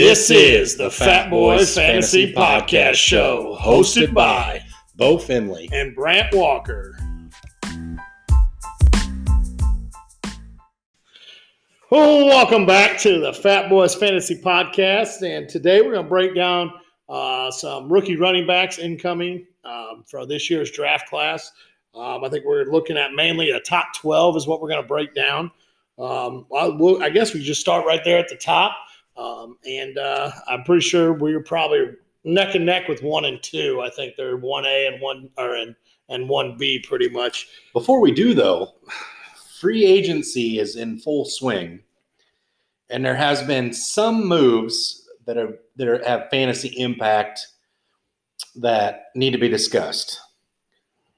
This is the Fat Boys Fantasy Podcast Show, hosted by Bo Finley. and Brant Walker. Well, welcome back to the Fat Boys Fantasy Podcast, and today we're going to break down uh, some rookie running backs incoming um, for this year's draft class. Um, I think we're looking at mainly a top 12 is what we're going to break down. Um, I, we'll, I guess we just start right there at the top. Um, and uh, I'm pretty sure we're probably neck and neck with one and two. I think they're one A and one or and, and one B pretty much. Before we do, though, free agency is in full swing, and there has been some moves that are that are, have fantasy impact that need to be discussed.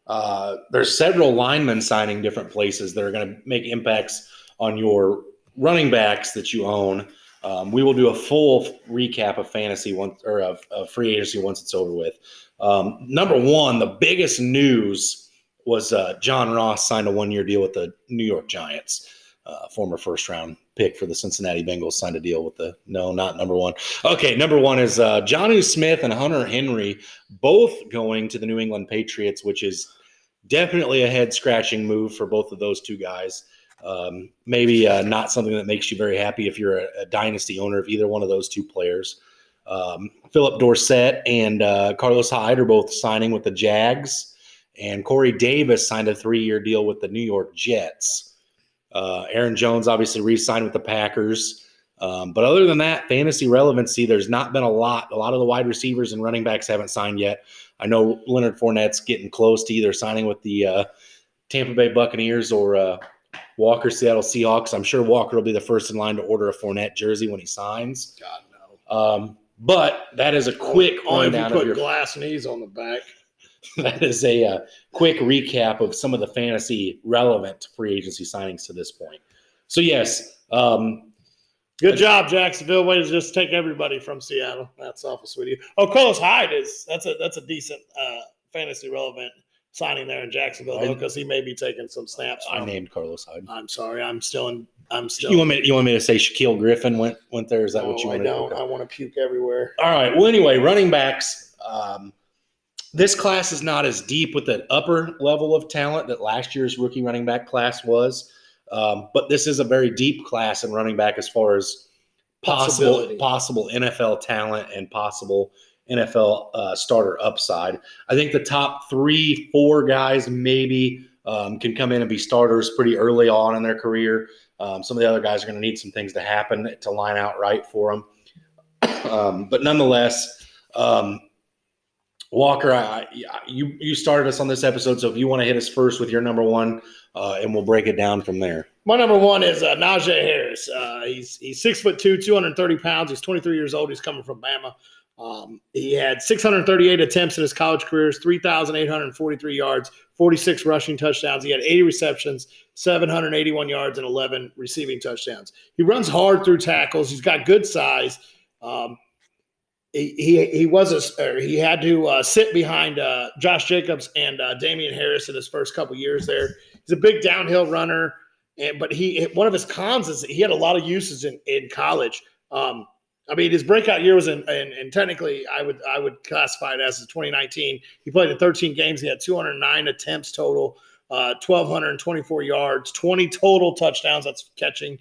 Uh, there's several linemen signing different places that are going to make impacts on your running backs that you own. Um, we will do a full recap of fantasy once or of, of free agency once it's over with. Um, number one, the biggest news was uh, John Ross signed a one year deal with the New York Giants. Uh, former first round pick for the Cincinnati Bengals signed a deal with the no, not number one. Okay, number one is uh, Jonnu Smith and Hunter Henry, both going to the New England Patriots, which is definitely a head scratching move for both of those two guys. Um, maybe uh, not something that makes you very happy if you're a, a dynasty owner of either one of those two players. Um, Phillip Dorsett and uh, Carlos Hyde are both signing with the Jags, and Corey Davis signed a three-year deal with the New York Jets. Uh, Aaron Jones obviously re-signed with the Packers. Um, but other than that, fantasy relevancy, there's not been a lot. A lot of the wide receivers and running backs haven't signed yet. I know Leonard Fournette's getting close to either signing with the uh, Tampa Bay Buccaneers or uh, Walker Seattle Seahawks. I'm sure Walker will be the first in line to order a Fournette jersey when he signs. God no. Um, but that is a quick if you put your. glass knees on the back. that is a uh, quick recap of some of the fantasy relevant free agency signings to this point. So yes, um, Good job, Jacksonville. Way to just take everybody from Seattle. That's awful sweet of you. Oh, Carlos Hyde is that's a that's a decent uh, fantasy relevant signing there in Jacksonville because he may be taking some snaps. I From, named Carlos Hyde. I'm sorry, I'm still in. I'm still. You want me? You want me to say Shaquill Griffin went went there? Is that what No, you I don't. I want to puke everywhere. All right. Well, anyway, running backs. Um, this class is not as deep with the upper level of talent that last year's rookie running back class was, um, but this is a very deep class in running back as far as possible possible NFL talent and possible NFL uh, starter upside. I think the top three, four guys maybe um, can come in and be starters pretty early on in their career. Um, some of the other guys are going to need some things to happen to line out right for them. Um, but nonetheless, um, Walker, I, I, you you started us on this episode, so if you want to hit us first with your number one, uh, and we'll break it down from there. My number one is uh, Najee Harris. Uh, he's he's six foot two, 230 pounds. He's 23 years old. He's coming from Bama. Um, he had 638 attempts in his college careers, 3,843 yards, 46 rushing touchdowns. He had 80 receptions, 781 yards, and 11 receiving touchdowns. He runs hard through tackles. He's got good size. Um, he, he he was a, he had to uh, sit behind uh, Josh Jacobs and uh, Damien Harris in his first couple years there. He's a big downhill runner, and but he one of his cons is he had a lot of uses in in college. Um, I mean, his breakout year was in, in, and technically, I would I would classify it as 2019. He played in 13 games. He had 209 attempts total, uh, 1,224 yards, 20 total touchdowns. That's catching,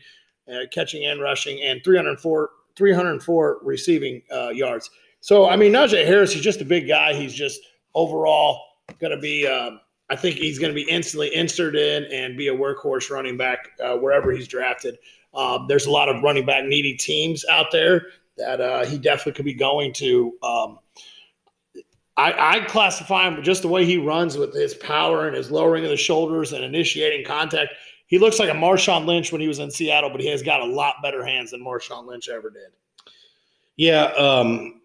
uh, catching and rushing, and 304 304 receiving uh, yards. So, I mean, Najee Harris, he's just a big guy. He's just overall going to be. Um, I think he's going to be instantly inserted in and be a workhorse running back uh, wherever he's drafted. Um, there's a lot of running back needy teams out there that uh, he definitely could be going to. Um, I, I classify him just the way he runs with his power and his lowering of the shoulders and initiating contact. He looks like a Marshawn Lynch when he was in Seattle, but he has got a lot better hands than Marshawn Lynch ever did. Yeah, um,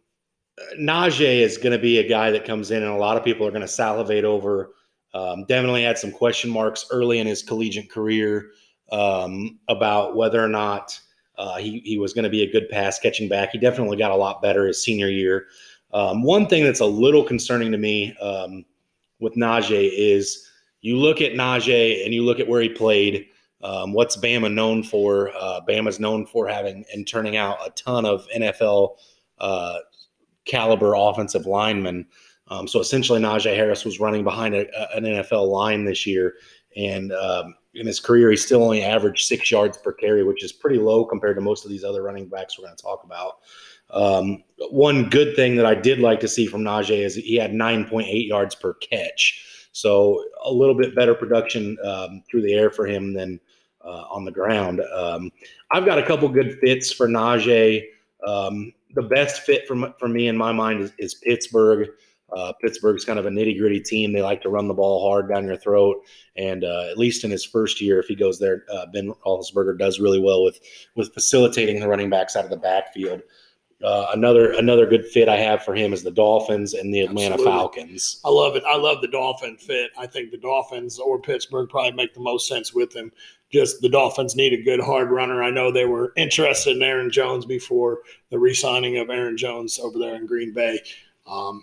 Najee is going to be a guy that comes in, and a lot of people are going to salivate over. Um, definitely had some question marks early in his collegiate career um, about whether or not uh, he, he was going to be a good pass catching back. He definitely got a lot better his senior year. Um, one thing that's a little concerning to me um, with Najee is you look at Najee and you look at where he played. Um, what's Bama known for? Uh, Bama's known for having and turning out a ton of NFL uh, caliber offensive linemen. Um, so essentially, Najee Harris was running behind a, a, an NFL line this year, and um, in his career, he still only averaged six yards per carry, which is pretty low compared to most of these other running backs we're going to talk about. Um, one good thing that I did like to see from Najee is he had 9.8 yards per catch. So a little bit better production um, through the air for him than uh, on the ground. Um, I've got a couple good fits for Najee. Um, the best fit for, for me in my mind is, is Pittsburgh. Uh, Pittsburgh's kind of a nitty gritty team. They like to run the ball hard down your throat. And uh, at least in his first year, if he goes there, uh, Ben Roethlisberger does really well with with facilitating the running backs out of the backfield. Uh, another another good fit I have for him is the Dolphins and the Atlanta Absolutely. Falcons. I love it. I love the Dolphin fit. I think the Dolphins or Pittsburgh probably make the most sense with him. Just the Dolphins need a good hard runner. I know they were interested in Aaron Jones before the re-signing of Aaron Jones over there in Green Bay. Um,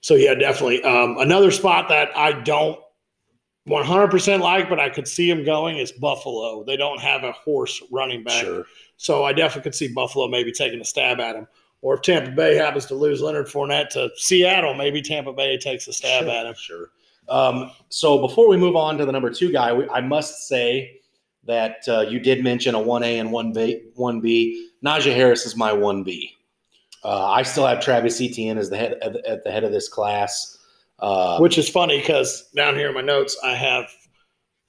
so yeah, definitely. Um, another spot that I don't 100% like, but I could see him going is Buffalo. They don't have a horse running back. Sure. So I definitely could see Buffalo maybe taking a stab at him. Or if Tampa Bay happens to lose Leonard Fournette to Seattle, maybe Tampa Bay takes a stab sure, at him. Sure. Um, so before we move on to the number two guy, we, I must say that uh, you did mention a 1A and 1B. 1B. Najee Harris is my 1B. Uh, I still have Travis Etienne as the head at the head of this class, uh, which is funny because down here in my notes I have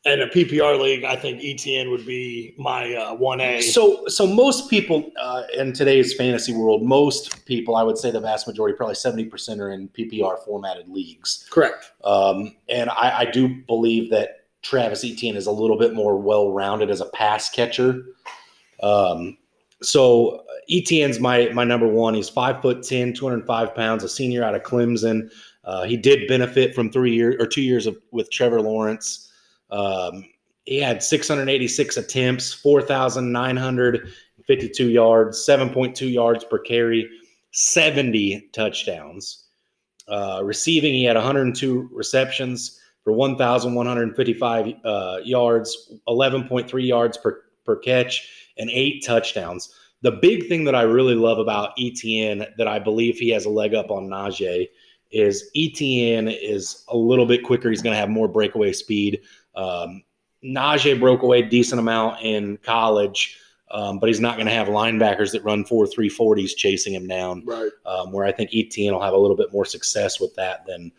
in a PPR league. I think Etienne would be my uh, one A. So, so most people uh, in today's fantasy world, most people, I would say the vast majority, probably seventy percent, are in PPR formatted leagues. Correct. Um, and I, I do believe that Travis Etienne is a little bit more well rounded as a pass catcher. Um, so Etienne's my my number one. He's five foot 10, 205 pounds, a senior out of Clemson. Uh, he did benefit from three years or two years of with Trevor Lawrence. Um, he had 686 attempts, 4,952 yards, 7.2 yards per carry, 70 touchdowns. Uh, receiving, he had 102 receptions for 1,155 uh, yards, 11.3 yards per, per catch and eight touchdowns. The big thing that I really love about Etienne that I believe he has a leg up on Najee is Etienne is a little bit quicker. He's going to have more breakaway speed. Um, Najee broke away a decent amount in college, um, but he's not going to have linebackers that run four three forties chasing him down. Right. Um, where I think Etienne will have a little bit more success with that than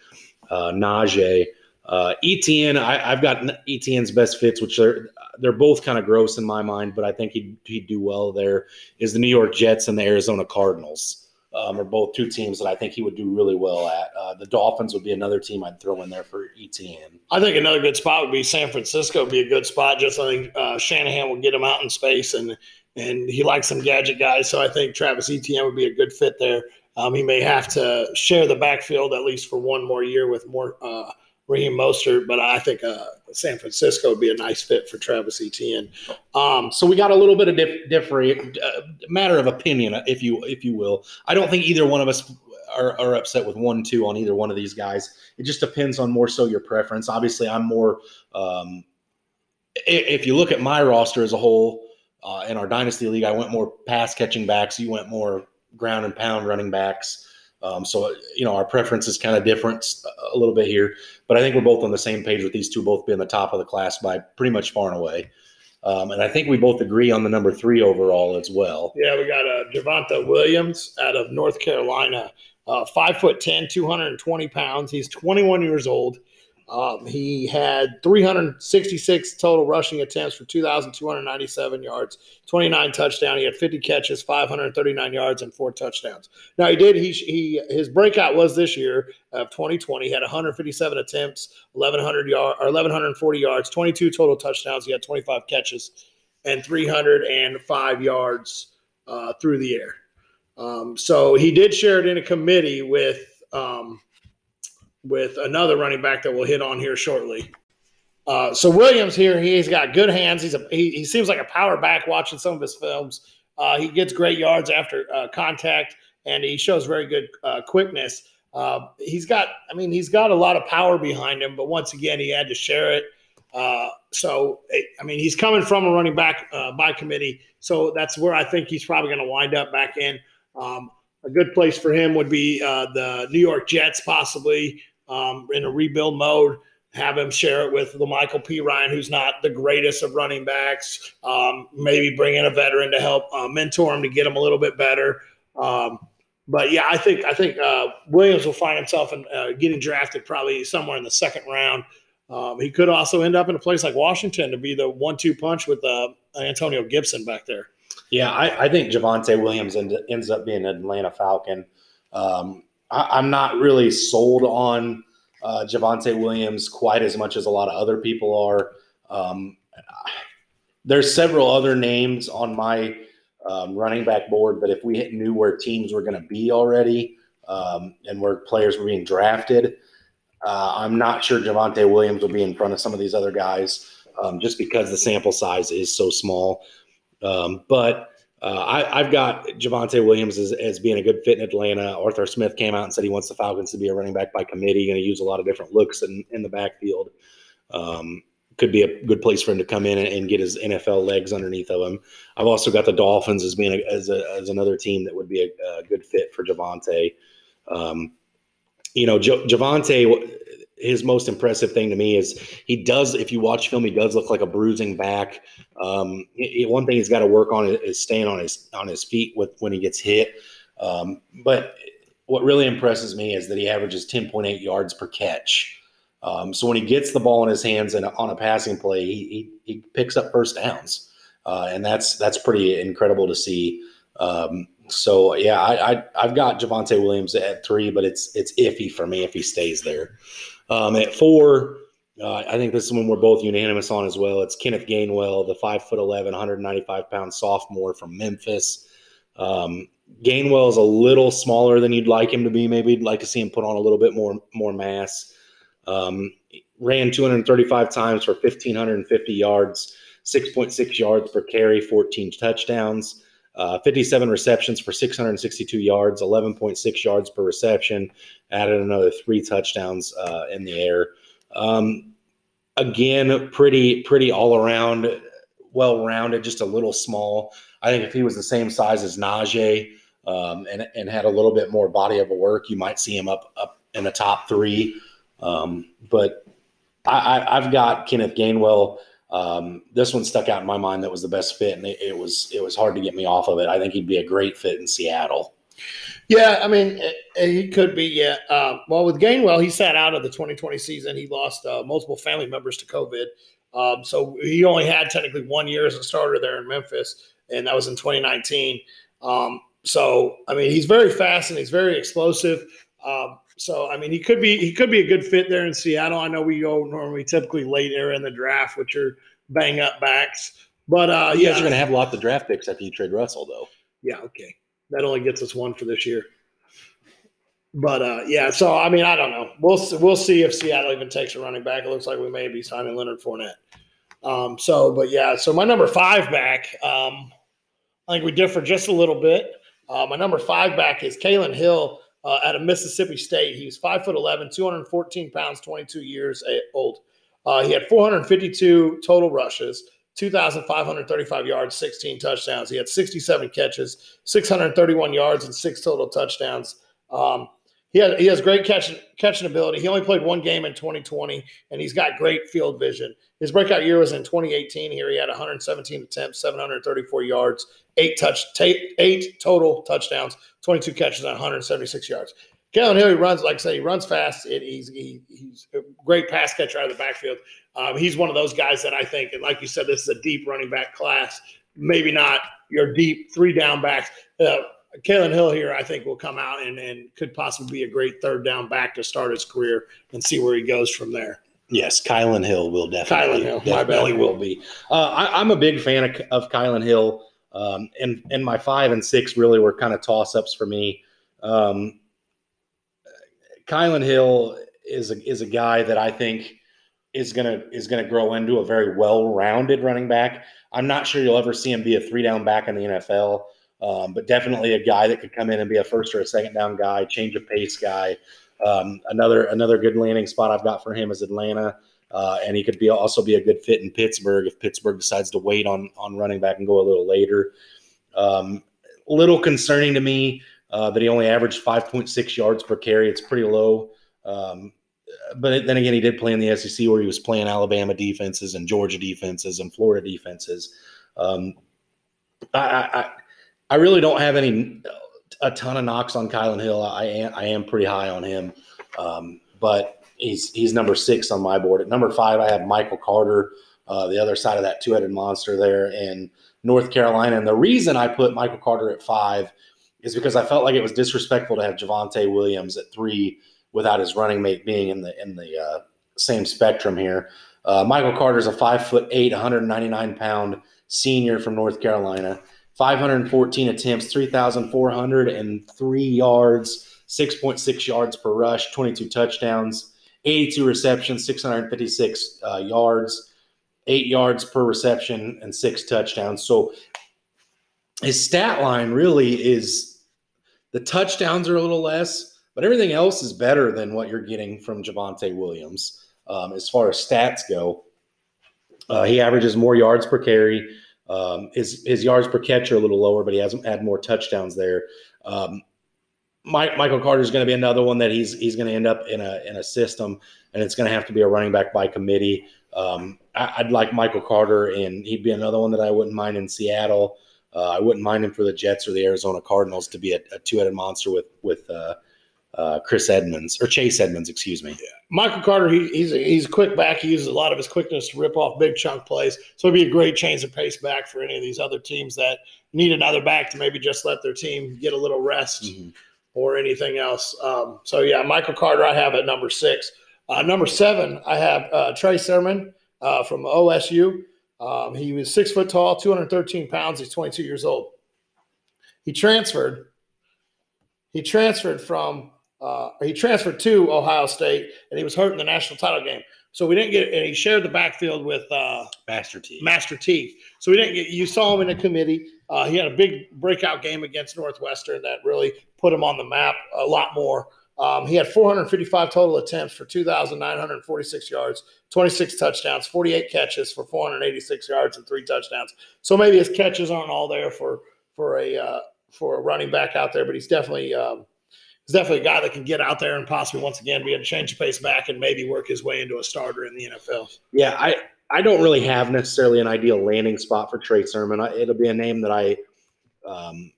uh, Najee. Uh, Etienne, I, have got Etienne's best fits, which are they're both kind of gross in my mind, but I think he'd, he'd do well there. Is the New York Jets and the Arizona Cardinals um, are both two teams that I think he would do really well at. Uh, the Dolphins would be another team I'd throw in there for Etienne. I think another good spot would be San Francisco. Would be a good spot. Just I think uh, Shanahan will get him out in space, and and he likes some gadget guys. So I think Travis Etn would be a good fit there. Um, he may have to share the backfield at least for one more year with more uh, Raheem Mostert, but I think uh, San Francisco would be a nice fit for Travis Etienne. Um, so we got a little bit of diff- different uh, matter of opinion, if you if you will. I don't think either one of us are, are, upset with one two on either one of these guys. It just depends on more so your preference. Obviously, I'm more. Um, if you look at my roster as a whole uh, in our dynasty league, I went more pass catching backs. You went more ground and pound running backs. Um, so you know our preference is kind of different a little bit here, but I think we're both on the same page with these two both being the top of the class by pretty much far and away. Um, and I think we both agree on the number three overall as well. Yeah, we got uh, Javonte Williams out of North Carolina, uh, five foot 10, 220 pounds. He's 21 years old. Um, he had 366 total rushing attempts for 2,297 yards, 29 touchdowns. He had 50 catches, 539 yards, and four touchdowns. Now he did. He he his breakout was this year of 2020. He had 157 attempts, 1,100 yard or 1,140 yards, 22 total touchdowns. He had 25 catches and 305 yards uh, through the air. Um, so he did share it in a committee with. Um, with another running back that we'll hit on here shortly. Uh, so Williams here, he's got good hands. He's a he, he seems like a power back. Watching some of his films, uh, he gets great yards after uh, contact, and he shows very good uh, quickness. Uh, he's got, I mean, he's got a lot of power behind him, but once again, he had to share it Uh, so, I mean, he's coming from a running back by committee. So that's where I think he's probably going to wind up back in. Um, a good place for him would be the New York Jets, possibly um, in a rebuild mode. Have him share it with the La'Mical Perine, who's not the greatest of running backs. Um, maybe bring in a veteran to help uh, mentor him to get him a little bit better. Um, but yeah, I think I think uh, Williams will find himself in, uh, getting drafted probably somewhere in the second round. Um, he could also end up in a place like Washington to be the one-two punch with uh, Antonio Gibson back there. Yeah, I, I think Javonte Williams end, ends up being an Atlanta Falcon. Um, I, am not really sold on uh, Javonte Williams quite as much as a lot of other people are. Um, there's several other names on my um, running back board, but if we knew where teams were going to be already um, and where players were being drafted, uh, I'm not sure Javonte Williams will be in front of some of these other guys um, just because the sample size is so small. Um, but uh, I, have got Javonte Williams as, as, being a good fit in Atlanta. Arthur Smith came out and said he wants the Falcons to be a running back by committee, going to use a lot of different looks in, in the backfield. Um, could be a good place for him to come in and, and, get his NFL legs underneath of him. I've also got the Dolphins as being a, as, a, as another team that would be a, a good fit for Javonte. Um, you know, J- Javonte, his most impressive thing to me is he does. If you watch film, he does look like a bruising back. Um, he, one thing he's got to work on is staying on his on his feet with when he gets hit. Um, but what really impresses me is that he averages 10.8 yards per catch. Um, so when he gets the ball in his hands and on a passing play, he, he, he picks up first downs, uh, and that's that's pretty incredible to see. Um, so yeah, I, I have got Javonte Williams at three, but it's it's iffy for me if he stays there. Um, at four, uh, I think this is one we're both unanimous on as well. It's Kenneth Gainwell, the five foot 11, 195 pound sophomore from Memphis. Um, Gainwell is a little smaller than you'd like him to be. Maybe you'd like to see him put on a little bit more more mass. Um, ran 235 times for 1,550 yards, 6.6 yards per carry, 14 touchdowns, uh, 57 receptions for 662 yards, 11.6 yards per reception, added another three touchdowns uh, in the air. Um, again, pretty, pretty all around, well rounded, just a little small. I think if he was the same size as Najee um, and, and had a little bit more body of work, you might see him up, up in the top three. Um, but I, have got Kenneth Gainwell. Um, this one stuck out in my mind that was the best fit, and it, it, was it was hard to get me off of it. I think he'd be a great fit in Seattle. Yeah, I mean, eh, eh, he could be. Yeah. Uh, well, with Gainwell, he sat out of the 2020 season. He lost uh, multiple family members to COVID, um, so he only had technically one year as a starter there in Memphis, and that was in 2019. Um, so, I mean, he's very fast and he's very explosive. Um, so I mean, he could be he could be a good fit there in Seattle. I know we go normally typically late era in the draft which are bang up backs, but uh, you yeah, guys are going to have lots of draft picks after you trade Russell, though. Yeah, okay, that only gets us one for this year. But uh, yeah, so I mean, I don't know. We'll we'll see if Seattle even takes a running back. It looks like we may be signing Leonard Fournette. Um, so, but yeah, so my number five back, um, I think we differ just a little bit. Uh, my number five back is Kylin Hill uh, out of Mississippi State. He was five foot 11, 214 pounds, 22 years old. Uh, he had 452 total rushes, 2,535 yards, 16 touchdowns. He had 67 catches, 631 yards, and six total touchdowns. Um, he, has, he has great catching, catching ability. He only played one game in 2020, and he's got great field vision. His breakout year was in 2018. Here he had 117 attempts, 734 yards, eight touch, eight total touchdowns, 22 catches, and 176 yards. Kylin Hill, he runs, like I say, he runs fast. It, he's he, he's a great pass catcher out of the backfield. Um, he's one of those guys that I think, and like you said, this is a deep running back class. Maybe not your deep three down backs. Uh, Kylin Hill here, I think, will come out and, and could possibly be a great third down back to start his career and see where he goes from there. Yes, Kylin Hill will definitely, Kylin Hill, definitely will be. Uh, I, am a big fan of, of Kylin Hill, um, and and my five and six really were kind of toss ups for me. Um, Kylin Hill is a, is a guy that I think is gonna is gonna grow into a very well rounded running back. I'm not sure you'll ever see him be a three down back in the NFL. Um, but definitely a guy that could come in and be a first or a second down guy, change of pace guy. Um, another another good landing spot I've got for him is Atlanta. uh, and he could be also be a good fit in Pittsburgh if Pittsburgh decides to wait on on running back and go a little later. Um, little concerning to me uh, that he only averaged 5.6 yards per carry. It's pretty low. Um, but then again, he did play in the SEC where he was playing Alabama defenses and Georgia defenses and Florida defenses. Um, I, I, I really don't have any a ton of knocks on Kylin Hill. I am I am pretty high on him, um, but he's he's number six on my board. At number five, I have Michael Carter, uh, the other side of that two headed monster there in North Carolina. And the reason I put Michael Carter at five is because I felt like it was disrespectful to have Javonte Williams at three without his running mate being in the in the uh, same spectrum here. Uh, Michael Carter is a five foot eight, 199 pound senior from North Carolina. 514 attempts, 3,403 yards, 6.6 yards per rush, 22 touchdowns, 82 receptions, 656 uh, yards, eight yards per reception, and six touchdowns. So his stat line really is the touchdowns are a little less, but everything else is better than what you're getting from Javonte Williams um, as far as stats go. Uh, he averages more yards per carry. Um, his his yards per catch are a little lower, but he hasn't had more touchdowns there. Um, Mike, Michael Carter is going to be another one that he's he's going to end up in a in a system, and it's going to have to be a running back by committee. Um, I, would like Michael Carter, and he'd be another one that I wouldn't mind in Seattle. Uh, I wouldn't mind him for the Jets or the Arizona Cardinals to be a, a two-headed monster with with uh, uh, Chris Edmonds or Chase Edmonds, excuse me. Yeah. Michael Carter, he, he's a, he's a quick back. He uses a lot of his quickness to rip off big chunk plays. So it'd be a great change of pace back for any of these other teams that need another back to maybe just let their team get a little rest mm-hmm. or anything else. Um, so yeah, Michael Carter, I have at number six. Uh, number seven, I have uh, Trey Sermon uh, from OSU. Um, he was six foot tall, 213 pounds. He's 22 years old. He transferred. He transferred from. Uh, he transferred to Ohio State, and he was hurt in the national title game. So we didn't get. And he shared the backfield with uh, Master Teague. Master Teague. So we didn't get. You saw him in a committee. Uh, he had a big breakout game against Northwestern that really put him on the map a lot more. Um, he had 455 total attempts for 2,946 yards, 26 touchdowns, 48 catches for 486 yards and three touchdowns. So maybe his catches aren't all there for for a uh, for a running back out there, but he's definitely um, he's definitely a guy that can get out there and possibly once again be a change of pace back and maybe work his way into a starter in the NFL. Yeah, I I don't really have necessarily an ideal landing spot for Trey Sermon. I, it'll be a name that I um,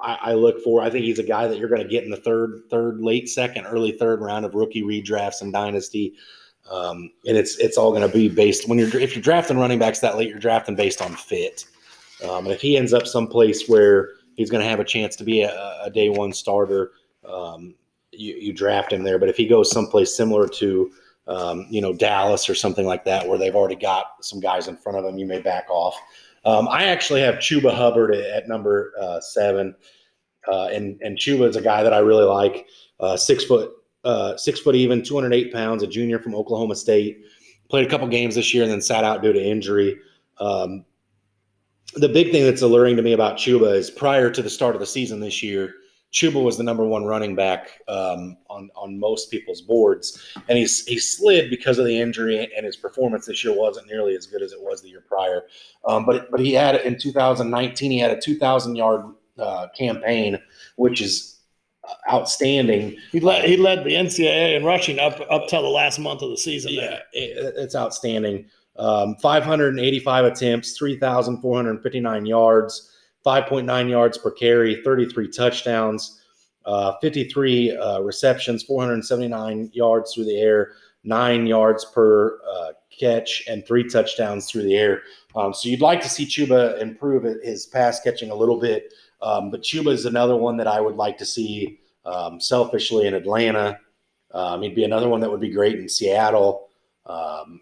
I, I, look for. I think he's a guy that you're going to get in the third, third, late second, early third round of rookie redrafts and dynasty. Um, and it's it's all going to be based when you're if you're drafting running backs that late, you're drafting based on fit. Um, and if he ends up someplace where he's going to have a chance to be a, a day one starter, um, you, you, draft him there. But if he goes someplace similar to um, you know Dallas or something like that, where they've already got some guys in front of him, you may back off. Um, I actually have Chuba Hubbard at number uh, seven, uh, and and Chuba is a guy that I really like. Uh, six foot, uh, six foot even, two hundred eight pounds, a junior from Oklahoma State. Played a couple games this year and then sat out due to injury. Um, the big thing that's alluring to me about Chuba is prior to the start of the season this year, Chuba was the number one running back um, on on most people's boards, and he's he slid because of the injury, and his performance this year wasn't nearly as good as it was the year prior. Um, but but he had in 2019 he had a 2,000 yard uh, campaign, which is outstanding. He led he led the NCAA in rushing up up till the last month of the season. Yeah, it, it's outstanding. Um, 585 attempts, 3,459 yards. 5.9 yards per carry, 33 touchdowns, uh, 53 uh, receptions, 479 yards through the air, nine yards per uh, catch, and three touchdowns through the air. Um, so you'd like to see Chuba improve his pass catching a little bit, um, but Chuba is another one that I would like to see um, selfishly in Atlanta. Um, he'd be another one that would be great in Seattle. Um,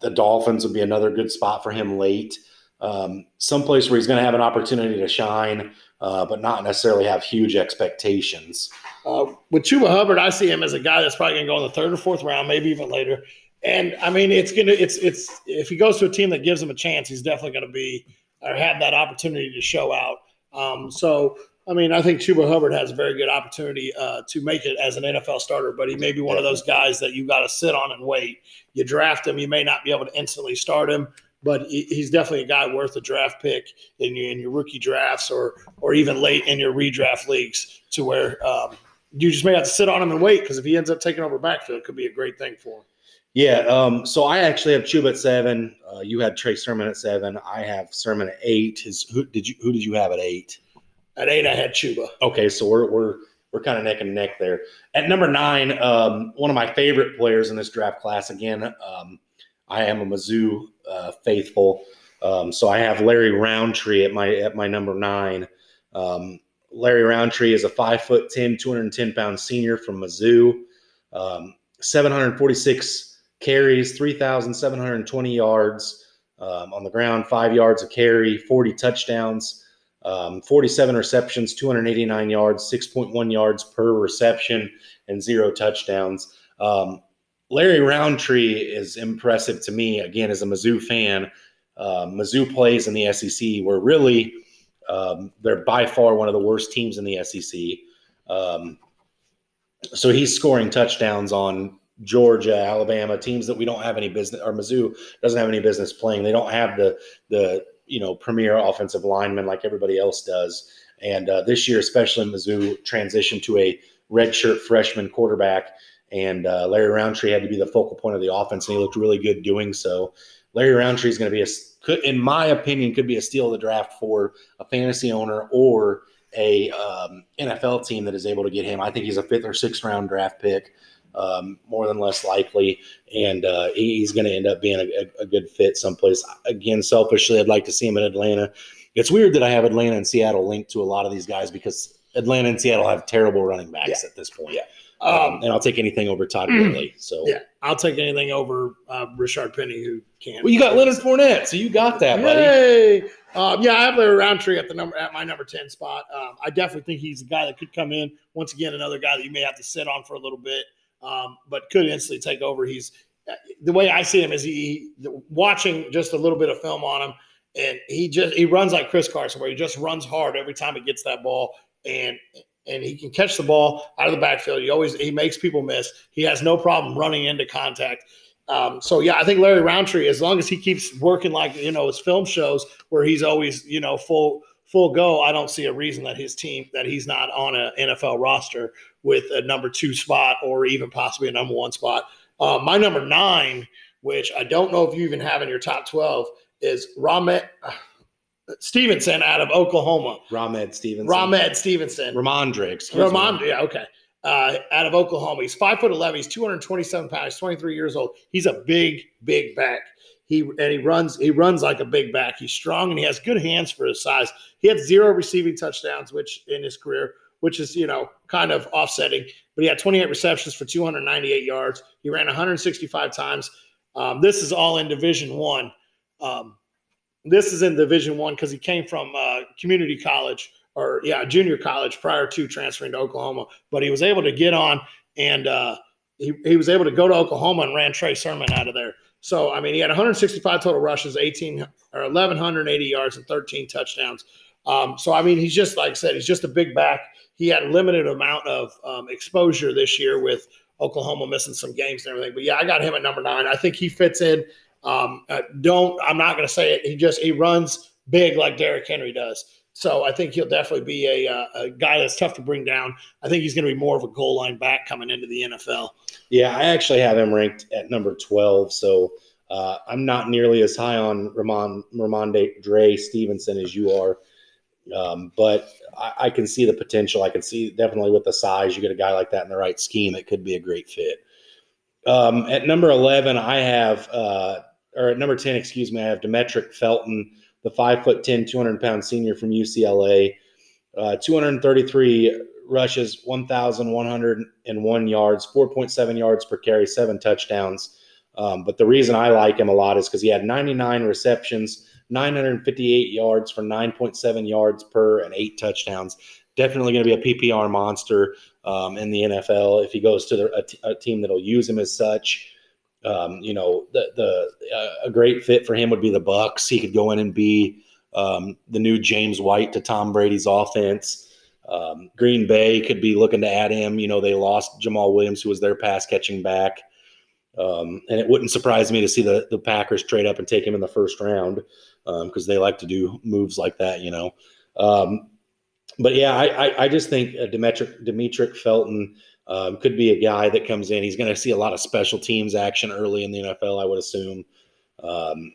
the Dolphins would be another good spot for him late um, someplace where he's going to have an opportunity to shine, uh, but not necessarily have huge expectations. Uh, with Chuba Hubbard, I see him as a guy that's probably going to go in the third or fourth round, maybe even later. And I mean, it's gonna, it's, it's. If he goes to a team that gives him a chance, he's definitely going to be or have that opportunity to show out. Um, so I mean, I think Chuba Hubbard has a very good opportunity uh, to make it as an NFL starter, but he may be one of those guys that you got to sit on and wait. You draft him, you may not be able to instantly start him, but he's definitely a guy worth a draft pick in your, in your rookie drafts or or even late in your redraft leagues to where um, you just may have to sit on him and wait because if he ends up taking over backfield, it could be a great thing for him. Yeah. Um, so I actually have Chuba at seven. Uh, you had Trey Sermon at seven. I have Sermon at eight. His who did you who did you have at eight? At eight, I had Chuba. Okay, so we're we're we're kind of neck and neck there. At number nine, um, one of my favorite players in this draft class. Again, um, I am a Mizzou uh, faithful, um, so I have Larry Rountree at my at my number nine. Um, Larry Rountree is a five foot 10, 210 pound senior from Mizzou. Um, 746 carries, 3,720 yards um, on the ground, five yards a carry, 40 touchdowns, um, 47 receptions, 289 yards, 6.1 yards per reception, and zero touchdowns. Um, Larry Rountree is impressive to me, again, as a Mizzou fan. Uh, Mizzou plays in the SEC where really um, they're by far one of the worst teams in the SEC. Um, so he's scoring touchdowns on Georgia, Alabama, teams that we don't have any business, or Mizzou doesn't have any business playing. They don't have the the you know premier offensive lineman like everybody else does. And uh, this year, especially Mizzou transitioned to a redshirt freshman quarterback, and uh, Larry Rountree had to be the focal point of the offense, and he looked really good doing so. Larry Rountree is going to be a could, in my opinion, could be a steal of the draft for a fantasy owner or a um, NFL team that is able to get him. I think he's a fifth or sixth round draft pick, um, more than less likely, and uh, he's going to end up being a, a, good fit someplace. Again, selfishly, I'd like to see him in Atlanta. It's weird that I have Atlanta and Seattle linked to a lot of these guys because Atlanta and Seattle have terrible running backs yeah. at this point. Yeah. Um, and I'll take anything over Todd Gurley. So yeah, I'll take anything over uh, Rashaad Penny, who can't. Well, you got Leonard Fournette, so you got that, buddy. Yay! Um, yeah, I have Larry Rountree at the number at my number ten spot. Um, I definitely think he's a guy that could come in once again, another guy that you may have to sit on for a little bit, um, but could instantly take over. He's the way I see him is he, he watching just a little bit of film on him, and he just he runs like Chris Carson, where he just runs hard every time he gets that ball, and and he can catch the ball out of the backfield. He always he makes people miss. He has no problem running into contact. Um, so yeah, I think Larry Rountree, as long as he keeps working like you know his film shows, where he's always you know full full go, I don't see a reason that his team that he's not on an NFL roster with a number two spot or even possibly a number one spot. Uh, my number nine, which I don't know if you even have in your top twelve, is Ramet. Stevenson out of Oklahoma. Rahmed Stevenson. Rahmed Stevenson. Rhamondre, excuse Rhamondre, yeah, okay. Uh, out of Oklahoma. He's five foot eleven. He's two hundred twenty-seven pounds. Twenty three years old. He's a big, big back. He and he runs. He runs like a big back. He's strong and he has good hands for his size. He had zero receiving touchdowns, which in his career, which is you know kind of offsetting. But he had twenty eight receptions for two hundred ninety eight yards. He ran one hundred sixty five times. Um, this is all in Division One. Um, this is in Division One because he came from uh, community college or yeah, junior college prior to transferring to Oklahoma. But he was able to get on and uh, he, he was able to go to Oklahoma and ran Trey Sermon out of there. So I mean, he had 165 total rushes, 18 or 1180 yards, and 13 touchdowns. Um, so I mean, he's just like I said, he's just a big back. He had a limited amount of um, exposure this year with Oklahoma missing some games and everything. But yeah, I got him at number nine. I think he fits in. Um, uh, don't I'm not going to say it. He just he runs big like Derrick Henry does. So I think he'll definitely be a, uh, a guy that's tough to bring down. I think he's going to be more of a goal line back coming into the NFL. Yeah, I actually have him ranked at number 12. So uh, I'm not nearly as high on Ramon Rhamondre Dre Stevenson as you are. Um, but I, I, can see the potential. I can see definitely with the size, you get a guy like that in the right scheme, it could be a great fit. Um, at number 11, I have uh, or at number 10, excuse me, I have Demetric Felton, the five foot 10, 200 pound senior from UCLA. Uh, 233 rushes, 1,101 yards, 4.7 yards per carry, seven touchdowns. Um, but the reason I like him a lot is because he had 99 receptions, 958 yards for 9.7 yards per, and eight touchdowns. Definitely going to be a PPR monster um, in the NFL if he goes to the, a, t- a team that'll use him as such. Um, you know, the the uh, a great fit for him would be the Bucs. He could go in and be um, the new James White to Tom Brady's offense. Um, Green Bay could be looking to add him. You know, they lost Jamaal Williams, who was their pass catching back. Um, and it wouldn't surprise me to see the, the Packers trade up and take him in the first round because um, they like to do moves like that, you know. Um, but yeah, I, I, I, just think uh, Demetric, Demetric Felton um, could be a guy that comes in. He's going to see a lot of special teams action early in the NFL, I would assume. Um,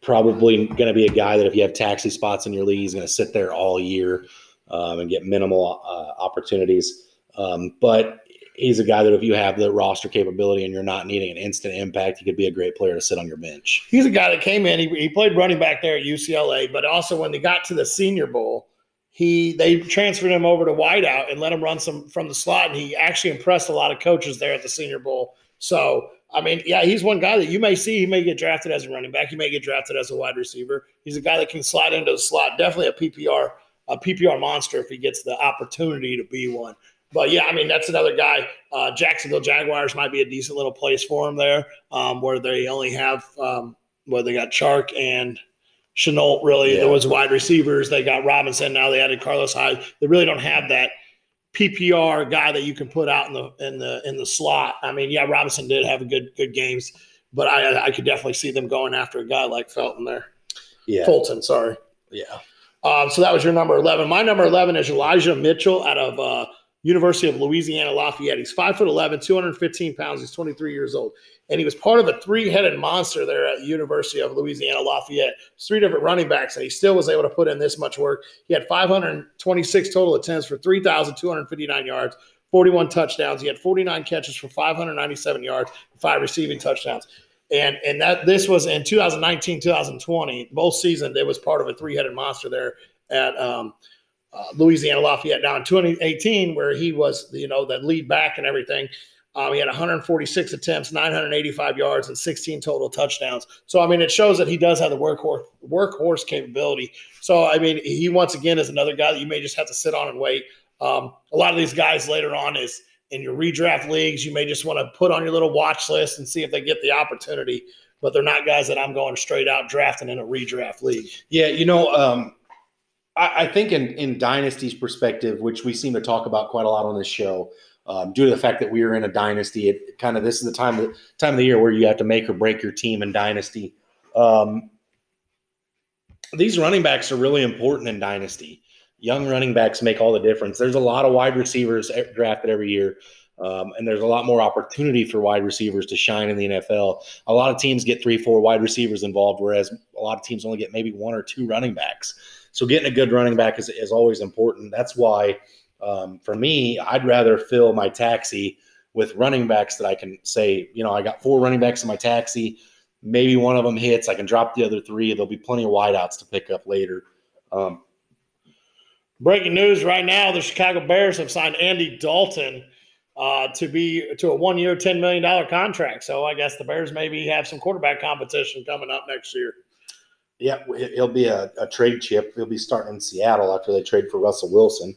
probably going to be a guy that if you have taxi spots in your league, he's going to sit there all year um, and get minimal uh, opportunities. Um, but he's a guy that if you have the roster capability and you're not needing an instant impact, he could be a great player to sit on your bench. He's a guy that came in. He, he played running back there at UCLA, but also when they got to the Senior Bowl, he they transferred him over to wideout and let him run some from the slot, and he actually impressed a lot of coaches there at the Senior Bowl. So I mean, yeah, he's one guy that you may see. He may get drafted as a running back. He may get drafted as a wide receiver. He's a guy that can slide into the slot. Definitely a PPR a PPR monster if he gets the opportunity to be one. But yeah, I mean that's another guy. Uh, Jacksonville Jaguars might be a decent little place for him there, um, where they only have um, where they got Chark and Shenault. Really, yeah. there was wide receivers. They got Robinson. Now they added Carlos Hyde. They really don't have that PPR guy that you can put out in the in the in the slot. I mean, yeah, Robinson did have a good good games, but I I could definitely see them going after a guy like Felton there. Yeah, Fulton. Sorry. Yeah. Um, so that was your number eleven. My number eleven is Elijah Mitchell out of uh, University of Louisiana Lafayette. He's five foot 11, 215 pounds. He's 23 years old. And he was part of a three headed monster there at University of Louisiana Lafayette. Three different running backs, and he still was able to put in this much work. He had 526 total attempts for 3,259 yards, 41 touchdowns. He had 49 catches for 597 yards, five receiving touchdowns. And and that this was in 2019, 2020, both seasons. It was part of a three headed monster there at um, – uh, Louisiana Lafayette. Now in 2018, where he was, you know, the lead back and everything, um, he had 146 attempts, 985 yards, and 16 total touchdowns. So I mean, it shows that he does have the workhorse workhorse capability. So I mean, he once again is another guy that you may just have to sit on and wait. Um, a lot of these guys later on is in your redraft leagues, you may just want to put on your little watch list and see if they get the opportunity. But they're not guys that I'm going straight out drafting in a redraft league. Yeah, you know, um, I, I think in in Dynasty's perspective, which we seem to talk about quite a lot on this show, um, due to the fact that we are in a dynasty, it kind of this is the time of time of the year where you have to make or break your team in dynasty. Um, these running backs are really important in dynasty. Young running backs make all the difference. There's a lot of wide receivers drafted every year. Um, and there's a lot more opportunity for wide receivers to shine in the NFL. A lot of teams get three, four wide receivers involved, whereas a lot of teams only get maybe one or two running backs. So getting a good running back is, is always important. That's why, um, for me, I'd rather fill my taxi with running backs that I can say, you know, I got four running backs in my taxi. Maybe one of them hits. I can drop the other three. There'll be plenty of wideouts to pick up later. Um, Breaking news right now: the Chicago Bears have signed Andy Dalton uh, to be to a one-year, ten million dollar contract. So I guess the Bears maybe have some quarterback competition coming up next year. Yeah, he'll be a, a, trade chip. He'll be starting in Seattle after they trade for Russell Wilson.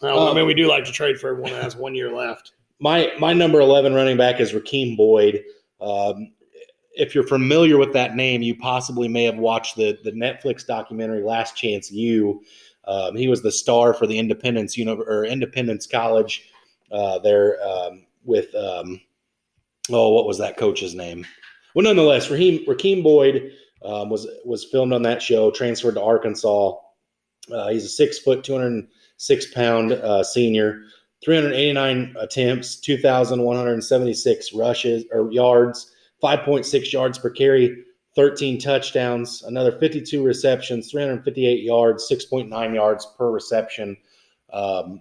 Well, um, I mean, we do like to trade for everyone that has one year left. My my number eleven running back is Rakeem Boyd. Um, if you're familiar with that name, you possibly may have watched the the Netflix documentary Last Chance U. Um, he was the star for the Independence Uni- or Independence College uh, there um, with um, oh, what was that coach's name? Well, nonetheless, Raheem Rakeem Boyd um, was was filmed on that show. Transferred to Arkansas. Uh, he's a six foot, two hundred six pound uh, senior. 389 attempts, 2,176 rushes or yards, 5.6 yards per carry, 13 touchdowns, another 52 receptions, 358 yards, 6.9 yards per reception. Um,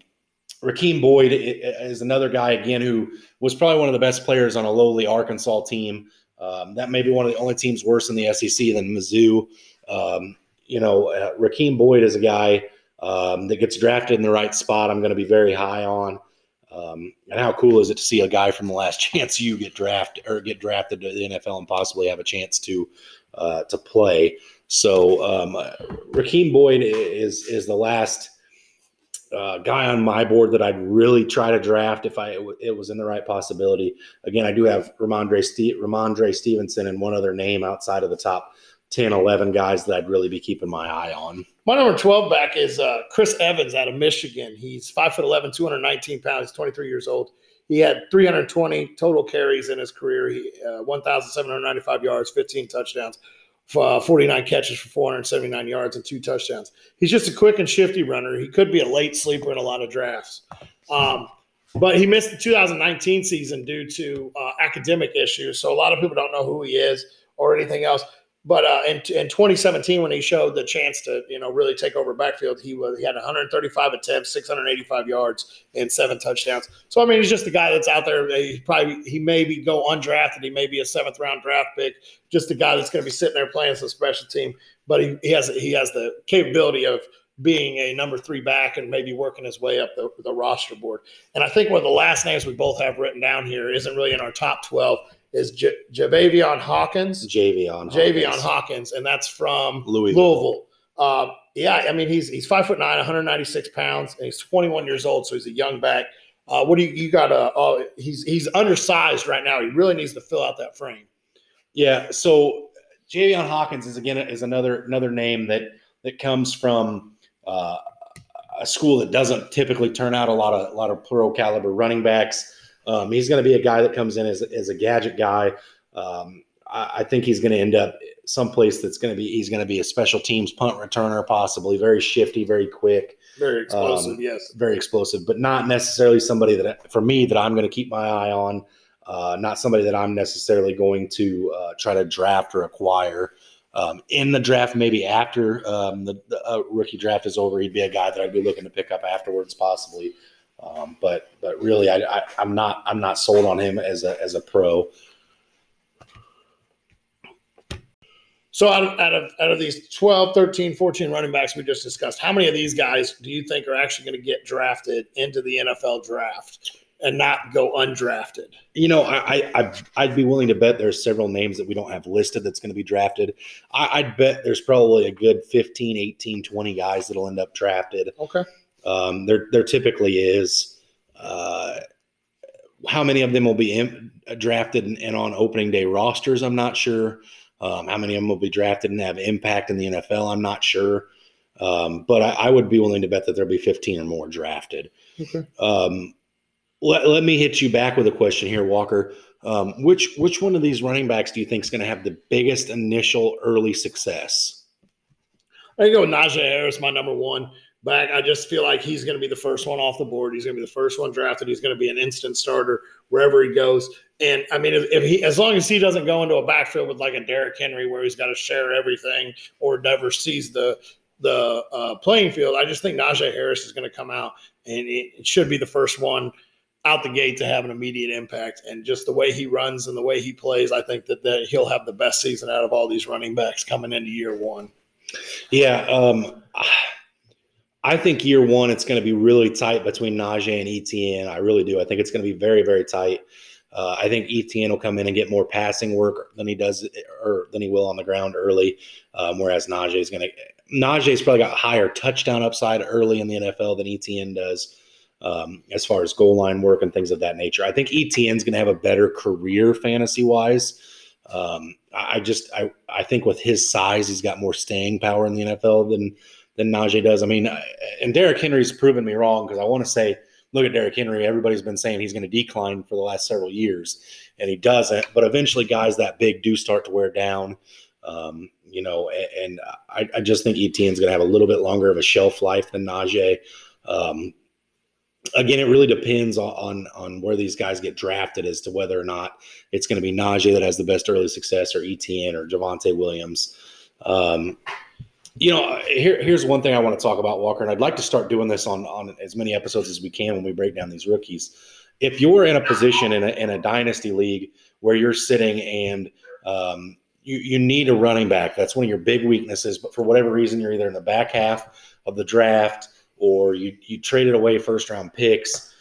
Rakeem Boyd is another guy again who was probably one of the best players on a lowly Arkansas team. Um, that may be one of the only teams worse in the SEC than Mizzou. Um, you know, uh, Rakeem Boyd is a guy um, that gets drafted in the right spot. I'm going to be very high on. Um, and how cool is it to see a guy from the last chance you get drafted or get drafted to the NFL and possibly have a chance to uh, to play? So um, Rakeem Boyd is is the last uh, guy on my board that I'd really try to draft if I it was in the right possibility. Again, I do have Ramondre, Rhamondre Stevenson and one other name outside of the top 10, 11 guys that I'd really be keeping my eye on. My number 12 back is uh, Chris Evans out of Michigan. He's 5'11, 219 pounds, 23 years old. He had 320 total carries in his career, he, uh, 1,795 yards, 15 touchdowns, uh, 49 catches for 479 yards, and two touchdowns. He's just a quick and shifty runner. He could be a late sleeper in a lot of drafts. Um, but he missed the 2019 season due to uh, academic issues. So a lot of people don't know who he is or anything else. But uh, in, in 2017, when he showed the chance to, you know, really take over backfield, he was he had 135 attempts, 685 yards, and seven touchdowns. So I mean, he's just a guy that's out there. He probably he maybe go undrafted. He may be a seventh round draft pick. Just a guy that's going to be sitting there playing some special team. But he, he has he has the capability of being a number three back and maybe working his way up the, the roster board. And I think one of the last names we both have written down here isn't really in our top 12 is J- Javavion Hawkins. Javian. Javian Hawkins, and that's from Louisville. Louisville. Uh, yeah, I mean he's he's five foot nine, 196 pounds, and he's 21 years old, so he's a young back. Uh, what do you you got? Uh, uh, he's he's undersized right now. He really needs to fill out that frame. Yeah. So Javian Hawkins is again is another another name that that comes from uh, a school that doesn't typically turn out a lot of a lot of pro caliber running backs. Um, he's going to be a guy that comes in as, as a gadget guy. Um, I, I, think he's going to end up someplace that's going to be he's going to be a special teams punt returner, possibly very shifty, very quick, very explosive. Um, yes, very explosive, but not necessarily somebody that for me that I'm going to keep my eye on. Uh, not somebody that I'm necessarily going to uh, try to draft or acquire um, in the draft, maybe after um, the, the uh, rookie draft is over, he'd be a guy that I'd be looking to pick up afterwards, possibly. Um, but but really, I, I, I'm not I'm not sold on him as a as a pro. So out of, out of out of these 12, 13, 14 running backs we just discussed, how many of these guys do you think are actually going to get drafted into the NFL draft? and not go undrafted? You know, I, I I'd be willing to bet there's several names that we don't have listed that's going to be drafted. I, would bet there's probably a good 15, 18, 20 guys that'll end up drafted. Okay. Um, there there typically is. Uh, how many of them will be in, drafted and, and, on opening day rosters? I'm not sure. Um, how many of them will be drafted and have impact in the NFL? I'm not sure. Um, but I, I, would be willing to bet that there'll be 15 or more drafted. Okay. Um, let, let me hit you back with a question here, Walker. Um, which which one of these running backs do you think is going to have the biggest initial early success? I go Najee Harris, my number one back. I just feel like he's going to be the first one off the board. He's going to be the first one drafted. He's going to be an instant starter wherever he goes. And I mean, if, he, as long as he doesn't go into a backfield with like a Derrick Henry where he's got to share everything or never sees the the uh, playing field, I just think Najee Harris is going to come out and it should be the first one out the gate to have an immediate impact. And just the way he runs and the way he plays, I think that, that he'll have the best season out of all these running backs coming into year one. Yeah. Um, I think year one, it's going to be really tight between Najee and Etienne. I really do. I think it's going to be very, very tight. Uh, I think Etienne will come in and get more passing work than he does or than he will on the ground early, um, whereas Najee is going to. Najee's probably got higher touchdown upside early in the NFL than Etienne does um, as far as goal line work and things of that nature. I think Etienne's going to have a better career fantasy wise. Um, I just I I think with his size, he's got more staying power in the NFL than than Najee does. I mean, and Derrick Henry's proven me wrong because I want to say, look at Derrick Henry. Everybody's been saying he's going to decline for the last several years, and he doesn't. But eventually, guys that big do start to wear down. Um, you know, and, I, I, just think Etienne's going to have a little bit longer of a shelf life than Najee. Um, again, it really depends on on where these guys get drafted as to whether or not it's going to be Najee that has the best early success, or Etienne, or Javonte Williams. Um, you know, here, here's one thing I want to talk about, Walker, and I'd like to start doing this on on as many episodes as we can when we break down these rookies. If you're in a position in a, in a dynasty league where you're sitting and um, you, you need a running back, that's one of your big weaknesses, but for whatever reason, you're either in the back half of the draft or you you traded away first round picks.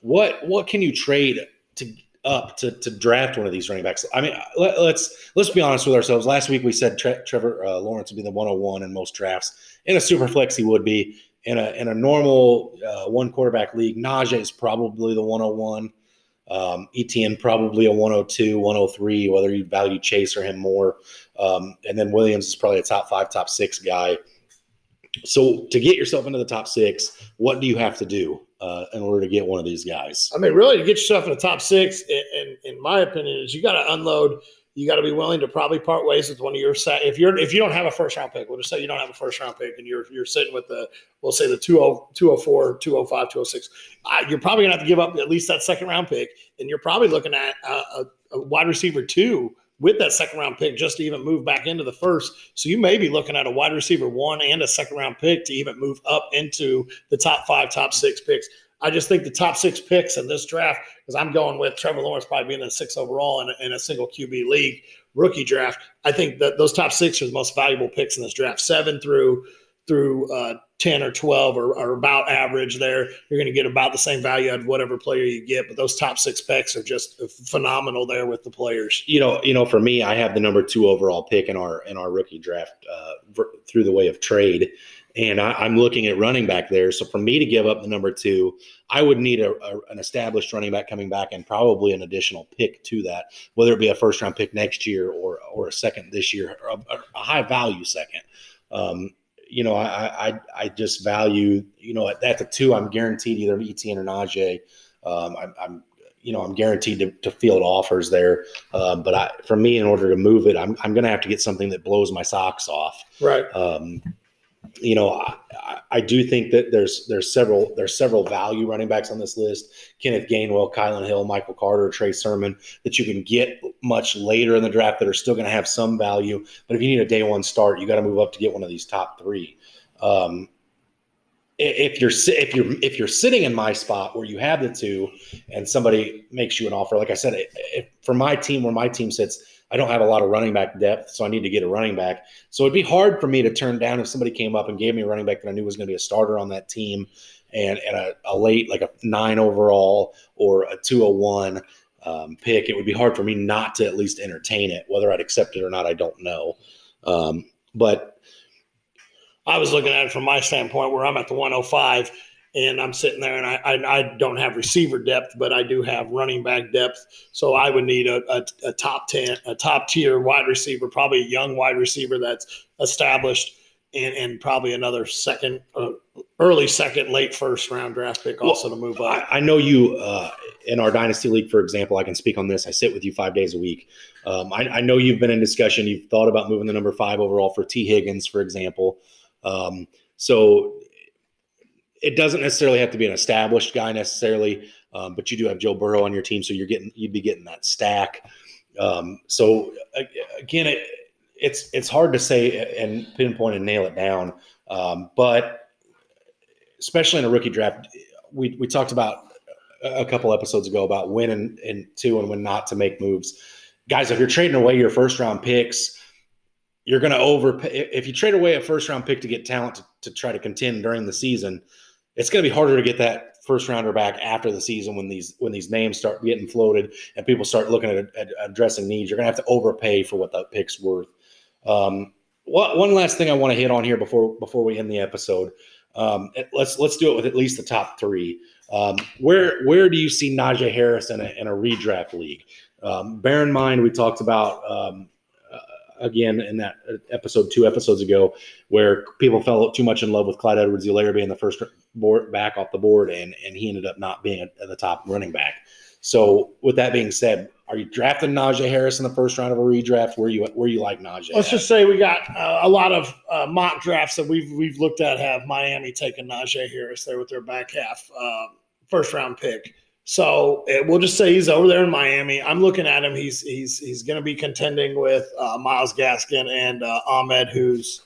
What what can you trade up to, to draft one of these running backs? I mean, let, us let's, let's be honest with ourselves. Last week we said Tre- Trevor uh, Lawrence would be the 101 in most drafts. In a super flex, he would be. In a in a normal uh, one quarterback league, Najee is probably the 101. Um, Etienne probably a 102, 103, whether you value Chase or him more. Um, and then Williams is probably a top five, top six guy. So to get yourself into the top six, what do you have to do uh, in order to get one of these guys? I mean, really, to get yourself in the top six, in, in, my opinion, is you got to unload. You got to be willing to probably part ways with one of your set. If you're if you don't have a first round pick, we'll just say you don't have a first round pick, and you're you're sitting with the we'll say the 20, 204, 205, 206. Uh, you're probably gonna have to give up at least that second round pick, and you're probably looking at a, a, a wide receiver two with that second round pick just to even move back into the first. So you may be looking at a wide receiver one and a second round pick to even move up into the top five, top six picks. I just think the top six picks in this draft, because I'm going with Trevor Lawrence probably being the six overall in a, in a single QB league rookie draft. I think that those top six are the most valuable picks in this draft. Seven through through uh, 10 or 12 are, are about average there. You're going to get about the same value out of whatever player you get, but those top six picks are just phenomenal there with the players. You know, you know, for me, I have the number two overall pick in our in our rookie draft uh, through the way of trade, and I, am looking at running back there. So for me to give up the number two, I would need a, a, an established running back coming back and probably an additional pick to that, whether it be a first round pick next year or or a second this year, or a, a high value second. Um, you know, I, I, I just value, you know, at, at the two, I'm guaranteed either Etienne or Najee. Um, I'm, I'm, you know, I'm guaranteed to, to field offers there. Um, but I, for me, in order to move it, I'm, I'm going to have to get something that blows my socks off. Right. Um, you know, I, I, do think that there's there's several there's several value running backs on this list. Kenneth Gainwell, Kylin Hill, Michael Carter, Trey Sermon that you can get much later in the draft that are still going to have some value. But if you need a day one start, you got to move up to get one of these top three. Um, if you're if you're if you're sitting in my spot where you have the two, and somebody makes you an offer, like I said, for my team where my team sits, I don't have a lot of running back depth, so I need to get a running back. So it'd be hard for me to turn down if somebody came up and gave me a running back that I knew was going to be a starter on that team and, and a, a late, like a nine overall or a 201 um, pick. It would be hard for me not to at least entertain it. Whether I'd accept it or not, I don't know. Um, but I was looking at it from my standpoint where I'm at the 105 and I'm sitting there and I, I, I, don't have receiver depth, but I do have running back depth. So I would need a, a, a, top 10, a top tier wide receiver, probably a young wide receiver that's established and, and probably another second, uh, early second, late first round draft pick also well, to move up. I, I know you uh, in our dynasty league, for example, I can speak on this. I sit with you five days a week. Um, I, I, know you've been in discussion. You've thought about moving the number five overall for Tee Higgins, for example. Um, so it doesn't necessarily have to be an established guy necessarily, um, but you do have Joe Burrow on your team, so you're getting you'd be getting that stack. Um, so again, it, it's it's hard to say and pinpoint and nail it down, um, but especially in a rookie draft, we we talked about a couple episodes ago about when and, and to and when not to make moves. Guys, if you're trading away your first round picks, you're going to overpay. If you trade away a first round pick to get talent to, to try to contend during the season, it's going to be harder to get that first rounder back after the season when these when these names start getting floated and people start looking at, at addressing needs. You're going to have to overpay for what that pick's worth. Um, what, one last thing I want to hit on here before before we end the episode. Um, let's let's do it with at least the top three. Um, where where do you see Najee Harris in a, in a redraft league? Um, bear in mind we talked about um, again in that episode two episodes ago, where people fell too much in love with Clyde Edwards-Helaire being the first board back off the board, and and he ended up not being at the top running back. So with that being said, are you drafting Najee Harris in the first round of a redraft? Where you where you like Najee? Let's at? just say we got uh, a lot of uh, mock drafts that we've we've looked at have Miami taking Najee Harris there with their back half uh, first round pick. So it, we'll just say he's over there in Miami. I'm looking at him. He's he's he's going to be contending with uh, Myles Gaskin and uh, Ahmed, who's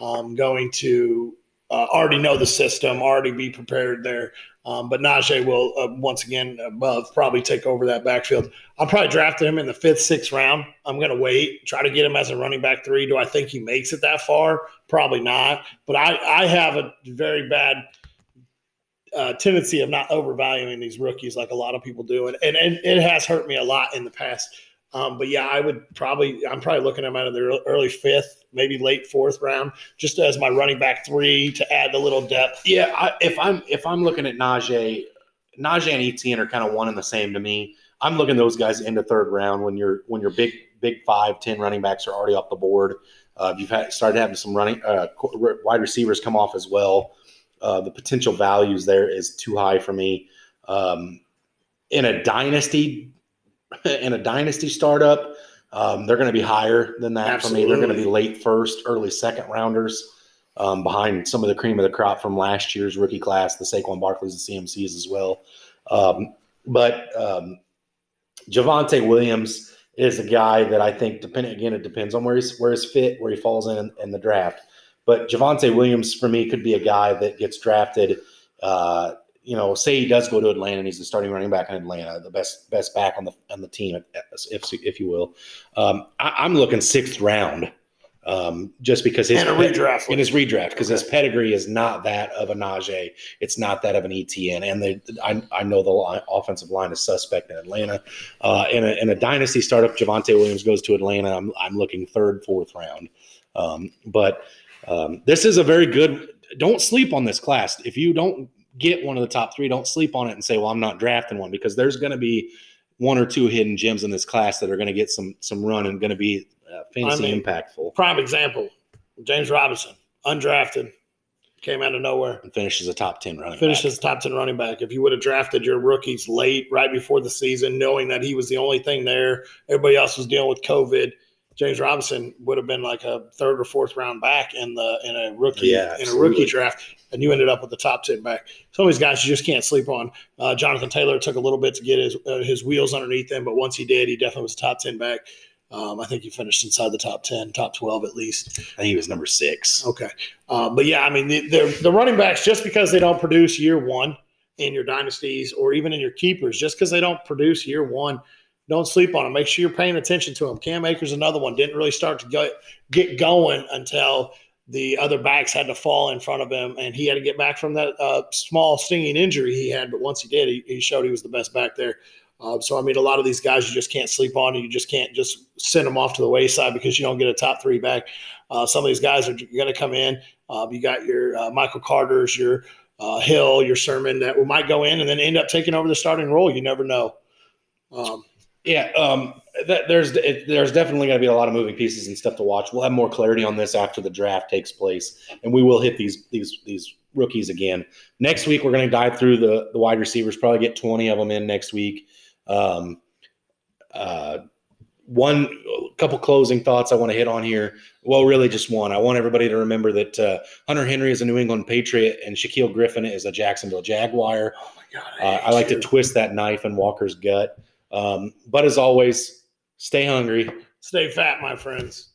um, going to uh, already know the system, already be prepared there. Um, but Najee will uh, once again above probably take over that backfield. I'll probably draft him in the fifth, sixth round. I'm going to wait, try to get him as a running back three. Do I think he makes it that far? Probably not. But I I have a very bad uh, tendency of not overvaluing these rookies like a lot of people do, and, and, and it has hurt me a lot in the past. Um, but yeah, I would probably I'm probably looking at them out of the early fifth, maybe late fourth round, just as my running back three to add a little depth. Yeah, I, if I'm if I'm looking at Najee, Najee and Etienne are kind of one and the same to me. I'm looking those guys into third round when you're when your big big five ten running backs are already off the board. Uh, you've had, started having some running uh, wide receivers come off as well. Uh, the potential values there is too high for me. Um, in a dynasty, in a dynasty startup, um, they're going to be higher than that Absolutely. for me. They're going to be late first, early second rounders, um, behind some of the cream of the crop from last year's rookie class, the Saquon Barkleys and CMCs as well. Um, but um, Javonte Williams is a guy that I think, depending again, it depends on where he's where he's fit, where he falls in in the draft. But Javonte Williams for me could be a guy that gets drafted. Uh, you know, say he does go to Atlanta and he's the starting running back in Atlanta, the best best back on the on the team, if if you will. Um, I, am looking sixth round, um, just because his and a redraft in his redraft because his pedigree is not that of a Najee, it's not that of an Etienne, and they I, I know the line, offensive line is suspect in Atlanta. Uh, in, a, in a dynasty startup, Javonte Williams goes to Atlanta. I'm I'm looking third, fourth round, um, but um, this is a very good. Don't sleep on this class. If you don't get one of the top three, don't sleep on it and say, "Well, I'm not drafting one," because there's going to be one or two hidden gems in this class that are going to get some some run and going to be uh, fantasy I mean, impactful. Prime example: James Robinson, undrafted, came out of nowhere. And finishes a top ten running. Finished back. top 10 running back. If you would have drafted your rookies late, right before the season, knowing that he was the only thing there, everybody else was dealing with COVID. James Robinson would have been like a third or fourth round back in the in a rookie Yeah, in a rookie draft, and you ended up with the top ten back. Some of these guys you just can't sleep on. Uh, Jonathan Taylor took a little bit to get his uh, his wheels underneath him, but once he did, he definitely was a top ten back. Um, I think he finished inside the top ten, top twelve at least. I think he was number six. Okay, uh, but yeah, I mean the, the the running backs just because they don't produce year one in your dynasties or even in your keepers, just because they don't produce year one, don't sleep on them. Make sure you're paying attention to them. Cam Akers, another one, didn't really start to go, get going until the other backs had to fall in front of him, and he had to get back from that uh, small stinging injury he had. But once he did, he, he showed he was the best back there. Uh, so I mean, a lot of these guys you just can't sleep on, and you just can't just send them off to the wayside because you don't get a top three back. Uh, some of these guys are going to come in. Uh, you got your uh, Michael Carter's, your uh, Hill, your Sermon that might go in and then end up taking over the starting role. You never know. Um, Yeah, um, that, there's it, there's definitely going to be a lot of moving pieces and stuff to watch. We'll have more clarity on this after the draft takes place, and we will hit these these these rookies again next week. We're going to dive through the the wide receivers. Probably get twenty of them in next week. Um, uh, one couple closing thoughts I want to hit on here. Well, really just one. I want everybody to remember that uh, Hunter Henry is a New England Patriot and Shaquill Griffin is a Jacksonville Jaguar. oh my God. Uh, I like to twist that knife in Walker's gut. Um, but as always, stay hungry. stay fat, my friends.